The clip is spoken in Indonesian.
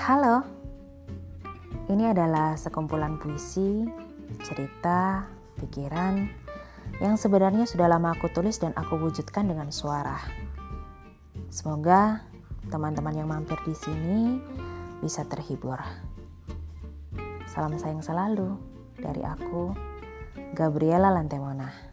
Halo, ini adalah sekumpulan puisi, cerita, pikiran yang sebenarnya sudah lama aku tulis dan aku wujudkan dengan suara. Semoga teman-teman yang mampir di sini bisa terhibur. Salam sayang selalu dari aku, Gabriela Lantemona.